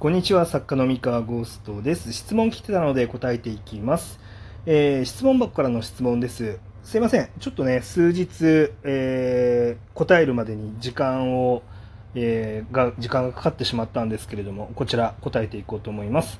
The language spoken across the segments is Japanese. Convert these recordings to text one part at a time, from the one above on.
こんにちは、作家の三河ゴーストです。質問来てたので答えていきます。えー質問箱からの質問です。すいません、ちょっとね、数日、えー答えるまでに時間を、えーが、時間がかかってしまったんですけれども、こちら答えていこうと思います。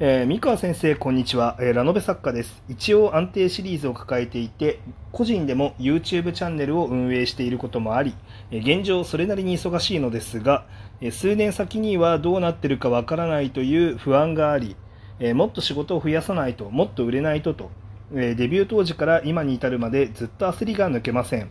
えー三河先生、こんにちは。えーラノベ作家です。一応安定シリーズを抱えていて、個人でも YouTube チャンネルを運営していることもあり、えー現状それなりに忙しいのですが、えー数年先にはどうなってるかわからないという不安があり、えーもっと仕事を増やさないと、もっと売れないとと、えーデビュー当時から今に至るまでずっと焦りが抜けません。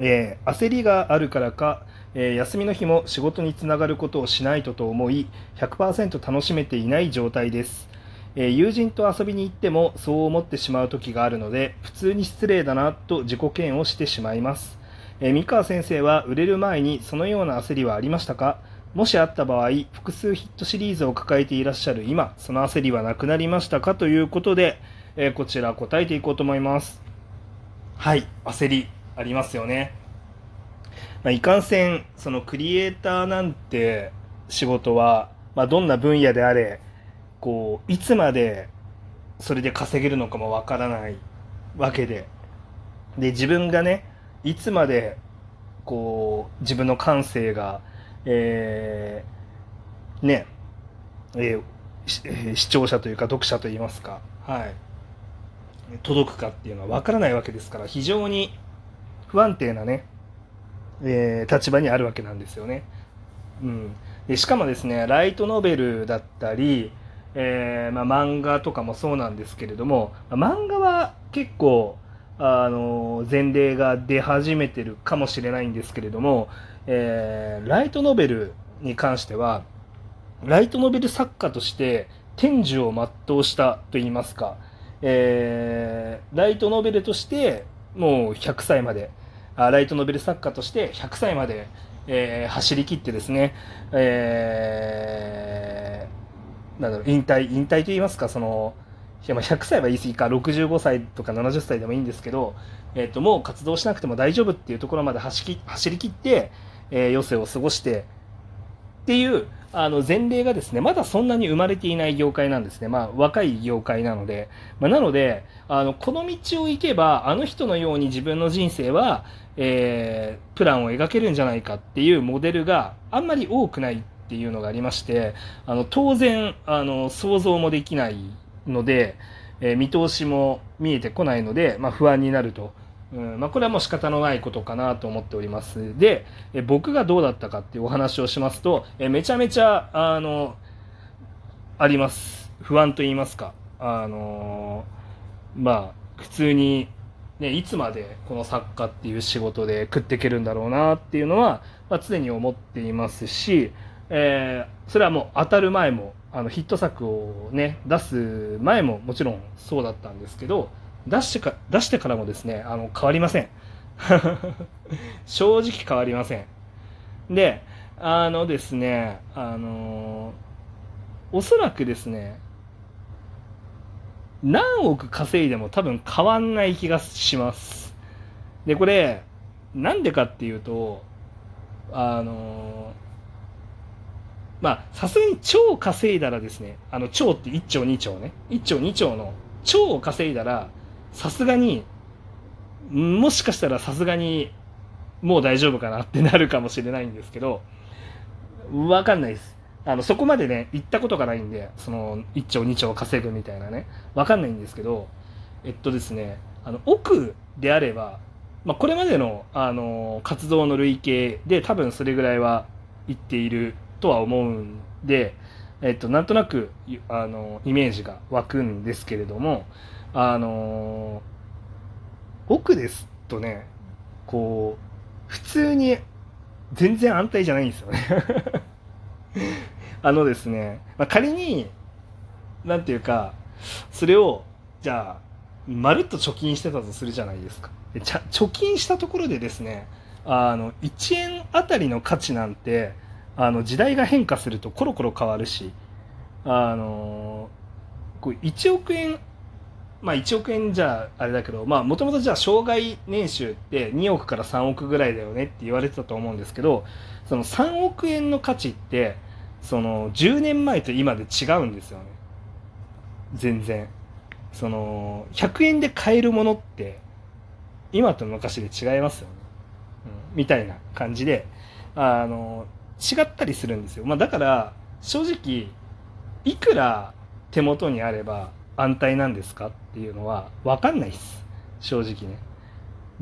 えー焦りがあるからか、えー休みの日も仕事につながることをしないとと思い100%楽しめていない状態です、えー友人と遊びに行ってもそう思ってしまう時があるので普通に失礼だなと自己嫌悪をしてしまいます、えー三川先生は売れる前にそのような焦りはありましたか？もしあった場合複数ヒットシリーズを抱えていらっしゃる今その焦りはなくなりましたか？ということで、えこちら答えていこうと思います。はい焦りありますよね。まあ、いかんせんそのクリエイターなんて仕事は、まあ、どんな分野であれこういつまでそれで稼げるのかもわからないわけで。で自分がねいつまでこう自分の感性が、えーねえー視聴者というか読者といいますか、はい、届くかっていうのはわからないわけですから非常に不安定なねえー立場にあるわけなんですよね。うん、でしかもですねライトノベルだったり、えーまあ、漫画とかもそうなんですけれども漫画は結構あの前例が出始めてるかもしれないんですけれども、えーライトノベルに関してはライトノベル作家として天寿を全うしたといいますか、えーライトノベルとしてもう100歳までライトノベル作家として100歳まで、えー走り切ってですね、えーなんだろう引退引退と言いますかそのいやま100歳は言い過ぎか65歳とか70歳でもいいんですけど、えー、ともう活動しなくても大丈夫っていうところまで走り走り切って、えー余生を過ごしてっていうあの前例がですねまだそんなに生まれていない業界なんですね、まあ、若い業界なので、まあ、なのであのこの道を行けばあの人のように自分の人生は、えープランを描けるんじゃないかっていうモデルがあんまり多くないっていうのがありましてあの当然あの想像もできないので、えー見通しも見えてこないので、まあ、不安になると。うんまあ、これはもう仕方のないことかなと思っております。で、え僕がどうだったかっていうお話をしますと、えめちゃめちゃ、あの、あります。不安と言いますか。あのまあ、普通に、ね、いつまでこの作家っていう仕事で食っていけるんだろうなっていうのは、まあ、常に思っていますし、えーそれはもう当たる前も、あのヒット作をね、出す前ももちろんそうだったんですけど、出してか、出してからもですね、あの、変わりません。正直変わりません。で、あのですね、あのおそらくですね、何億稼いでも多分変わんない気がします。で、これ、なんでかっていうと、あのまあ、さすがに超稼いだらですね、あの、超って1兆2兆ね、1兆2兆の超を稼いだら、さすがに、もしかしたらさすがに、もう大丈夫かなってなるかもしれないんですけど、わかんないです。あの、そこまでね、行ったことがないんで、その、1兆2兆稼ぐみたいなね、わかんないんですけど、えっとですね、あの、奥であれば、まあ、これまでの、あの、活動の累計で多分それぐらいは行っているとは思うんで、えっと、なんとなく、あの、イメージが湧くんですけれども、あの、奥ですとね、こう、普通に全然安泰じゃないんですよね。あのですね、まあ、仮に、なんていうか、それを、じゃあ、まるっと貯金してたとするじゃないですか。貯金したところでですね、あの、1円あたりの価値なんて、あの、時代が変化するとコロコロ変わるし、あの、こう1億円、まあ1億円じゃあれだけど、まあもともとじゃあ障害年収って2億から3億ぐらいだよねって言われてたと思うんですけど、その3億円の価値って、その10年前と今で違うんですよね。全然。その100円で買えるものって今と昔で違いますよね、うん、みたいな感じであの違ったりするんですよ、まあ、だから正直いくら手元にあれば安泰なんですかっていうのは分かんないです。正直ね。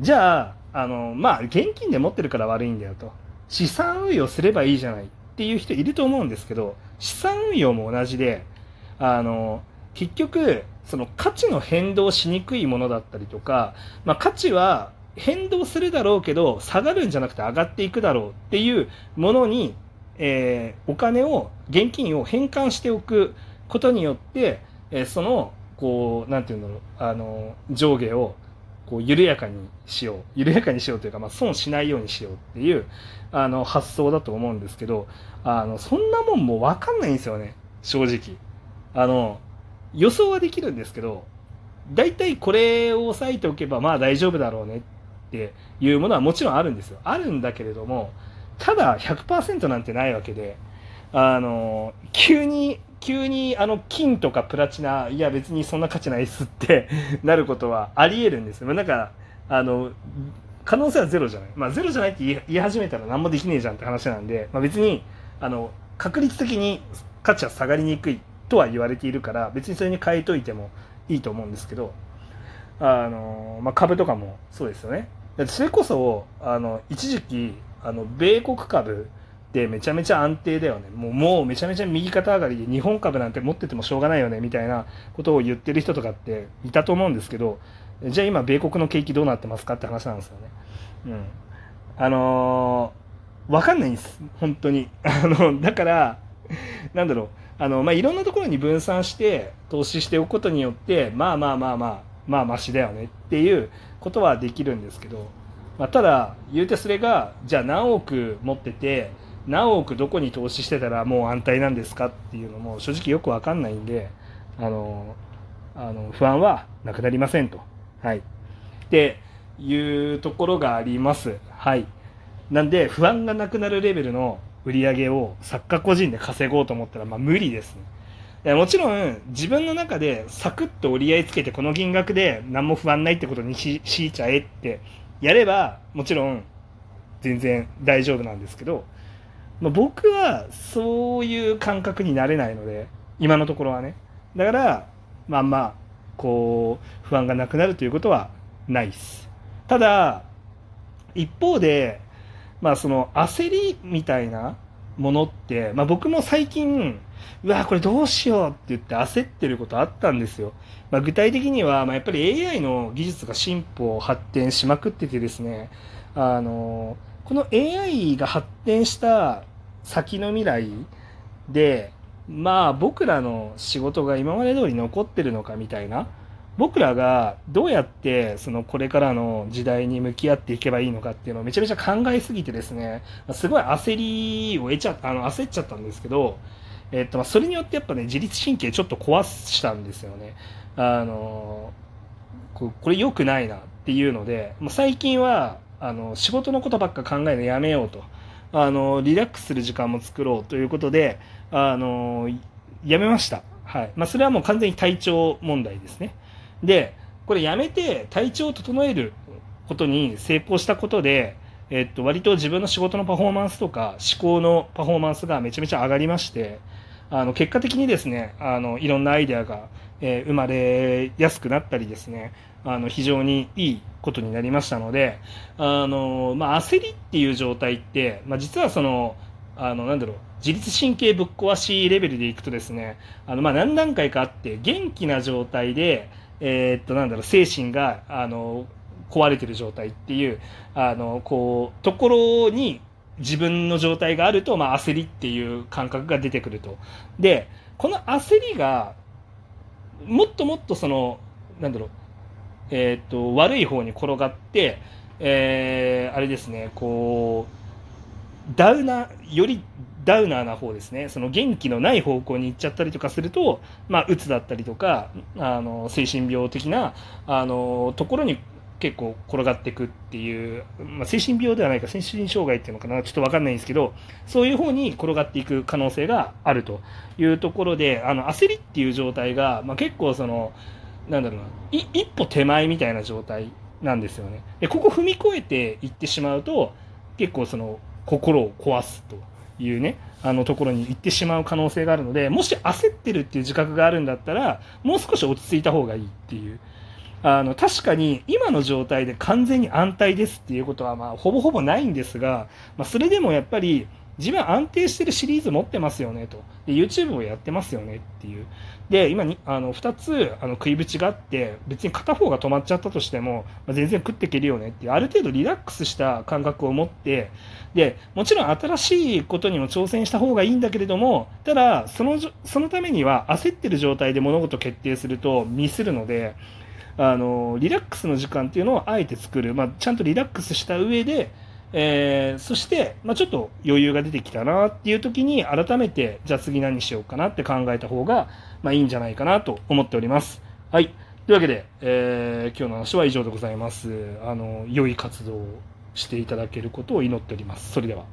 じゃああのまあ現金で持ってるから悪いんだよと。資産運用すればいいじゃないっていう人いると思うんですけど資産運用も同じであの結局その価値の変動しにくいものだったりとか、まあ、価値は変動するだろうけど下がるんじゃなくて上がっていくだろうっていうものに、えー、お金を現金を変換しておくことによって、えー、そのこうなんていうんだろうあの上下をこう緩やかにしよう緩やかにしようというか、まあ、損しないようにしようっていうあの発想だと思うんですけどあのそんなもんもう分かんないんですよね正直。あの予想はできるんですけど大体これを押さえておけばまあ大丈夫だろうねっていうものはもちろんあるんですよ。あるんだけれどもただ100%なんてないわけであの急に急にあの金とかプラチナいや別にそんな価値ないっすって なることはありえるんですよ。なんかあの可能性はゼロじゃない、まあ、ゼロじゃないって言い始めたら何もできねえじゃんって話なんで、まあ、別にあの確率的に価値は下がりにくいとは言われているから別にそれに変えといてもいいと思うんですけどあの、まあ、株とかもそうですよね。それこそあの一時期あの米国株ってめちゃめちゃ安定だよね。もうもうめちゃめちゃ右肩上がりで日本株なんて持っててもしょうがないよねみたいなことを言ってる人とかっていたと思うんですけどじゃあ今米国の景気どうなってますかって話なんですよね。うん、あのー、わかんないんです。本当に。あのだからなんだろう。あの、まあ、いろんなところに分散して投資しておくことによってまあまあまあまあまあましだよねっていうことはできるんですけど、まあ、ただ言うてそれがじゃあ何億持ってて何億どこに投資してたらもう安泰なんですかっていうのも正直よく分かんないんであのあの不安はなくなりませんと。はい、っていうところがあります。はい、なんで不安がなくなるレベルの売り上げを作家個人で稼ごうと思ったらまあ無理ですね。もちろん自分の中でサクッと折り合いつけてこの金額で何も不安ないってことにししちゃえってやればもちろん全然大丈夫なんですけど、まあ、僕はそういう感覚になれないので今のところはね。だからまあまあこう不安がなくなるということはないです。ただ一方でまあその焦りみたいなものって、まあ、僕も最近うわこれどうしようって言って焦ってることあったんですよ、まあ、具体的には、まあ、やっぱり AI の技術が進歩発展しまくっててですねあのこの AI が発展した先の未来でまあ僕らの仕事が今まで通り残ってるのかみたいな。僕らがどうやってそのこれからの時代に向き合っていけばいいのかっていうのをめちゃめちゃ考えすぎてですね。すごい焦りを得ちゃあの焦っちゃったんですけど、えっとまあ、それによってやっぱね自律神経ちょっと壊したんですよね。あのこれ良くないなっていうのでもう最近はあの仕事のことばっか考えるのやめようと。あのリラックスする時間も作ろうということであのやめました、はい。まあ、それはもう完全に体調問題ですね。で、これやめて体調を整えることに成功したことで、えっと、割と自分の仕事のパフォーマンスとか思考のパフォーマンスがめちゃめちゃ上がりまして、あの結果的にですねあのいろんなアイデアが、えー、生まれやすくなったりですねあの非常にいいことになりましたのであの、まあ、焦りっていう状態って、まあ、実はそのあのなんだろう自律神経ぶっ壊しレベルでいくとですねあの、まあ、何段階かあって元気な状態でえー、っとなんだろう精神があの壊れてる状態っていうあのこうところに自分の状態があると、まあ、焦りっていう感覚が出てくると。でこの焦りがもっともっとそのなんだろう、えー、っと悪い方に転がって、えー、あれですねこうダウナーよりダウナーな方ですねその元気のない方向に行っちゃったりとかすると、まあ、うつだったりとかあの精神病的なあのところに結構転がっていくっていう、まあ、精神病ではないか精神障害っていうのかなちょっと分かんないんですけどそういう方に転がっていく可能性があるというところであの焦りっていう状態が、まあ、結構そのなんだろうない一歩手前みたいな状態なんですよね。でここ踏み越えていってしまうと結構その心を壊すというねあのところに行ってしまう可能性があるのでもし焦ってるっていう自覚があるんだったらもう少し落ち着いた方がいいっていうあの確かに今の状態で完全に安泰ですっていうことはまあほぼほぼないんですが、まあ、それでもやっぱり自分は安定してるシリーズ持ってますよねと。で YouTube もやってますよねっていう。で今にあの2つあの食いぶちがあって別に片方が止まっちゃったとしても、まあ、全然食っていけるよねっていうある程度リラックスした感覚を持ってでもちろん新しいことにも挑戦した方がいいんだけれどもただそのそのためには焦ってる状態で物事を決定するとミスるのであのリラックスの時間っていうのをあえて作る、まあ、ちゃんとリラックスした上でえー、そして、まあ、ちょっと余裕が出てきたなっていう時に改めてじゃあ次何しようかなって考えた方が、まあ、いいんじゃないかなと思っております。はい。というわけで、えー、今日の話は以上でございます。あの、良い活動をしていただけることを祈っております。それでは。